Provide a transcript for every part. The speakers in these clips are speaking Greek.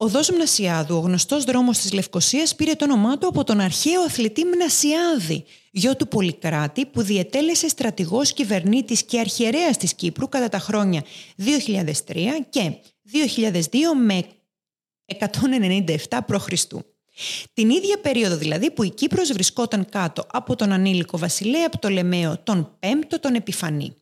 Ο Δός Μνασιάδου, ο γνωστός δρόμος της Λευκοσίας, πήρε το όνομά του από τον αρχαίο αθλητή Μνασιάδη, γιο του Πολυκράτη, που διετέλεσε στρατηγός κυβερνήτης και αρχιερέας της Κύπρου κατά τα χρόνια 2003 και 2002 με 197 π.Χ. Την ίδια περίοδο δηλαδή που η Κύπρος βρισκόταν κάτω από τον ανήλικο βασιλέα Πτολεμαίο τον πέμπτο τον Επιφανή.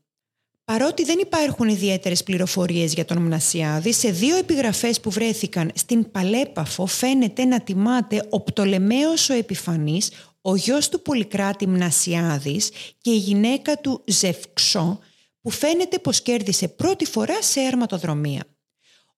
Παρότι δεν υπάρχουν ιδιαίτερες πληροφορίες για τον Μνασιάδη, σε δύο επιγραφές που βρέθηκαν στην Παλέπαφο φαίνεται να τιμάται ο Πτολεμαίος ο Επιφανής, ο γιος του Πολυκράτη Μνασιάδης και η γυναίκα του Ζευξό, που φαίνεται πως κέρδισε πρώτη φορά σε αρματοδρομία.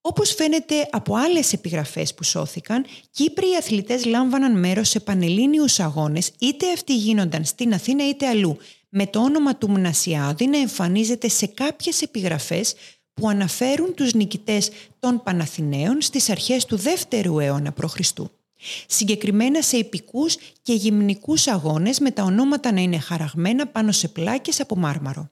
Όπως φαίνεται από άλλες επιγραφές που σώθηκαν, Κύπροι αθλητές λάμβαναν μέρος σε πανελλήνιους αγώνες, είτε αυτοί γίνονταν στην Αθήνα είτε αλλού, με το όνομα του Μνασιάδη να εμφανίζεται σε κάποιες επιγραφές που αναφέρουν τους νικητές των Παναθηναίων στις αρχές του 2ου αιώνα π.Χ. Συγκεκριμένα σε επικούς και γυμνικούς αγώνες με τα ονόματα να είναι χαραγμένα πάνω σε πλάκες από μάρμαρο.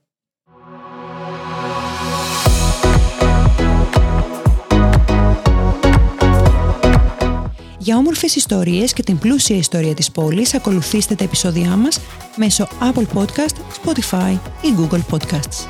Για όμορφες ιστορίες και την πλούσια ιστορία της πόλης ακολουθήστε τα επεισόδια μας μέσω Apple Podcast, Spotify ή Google Podcasts.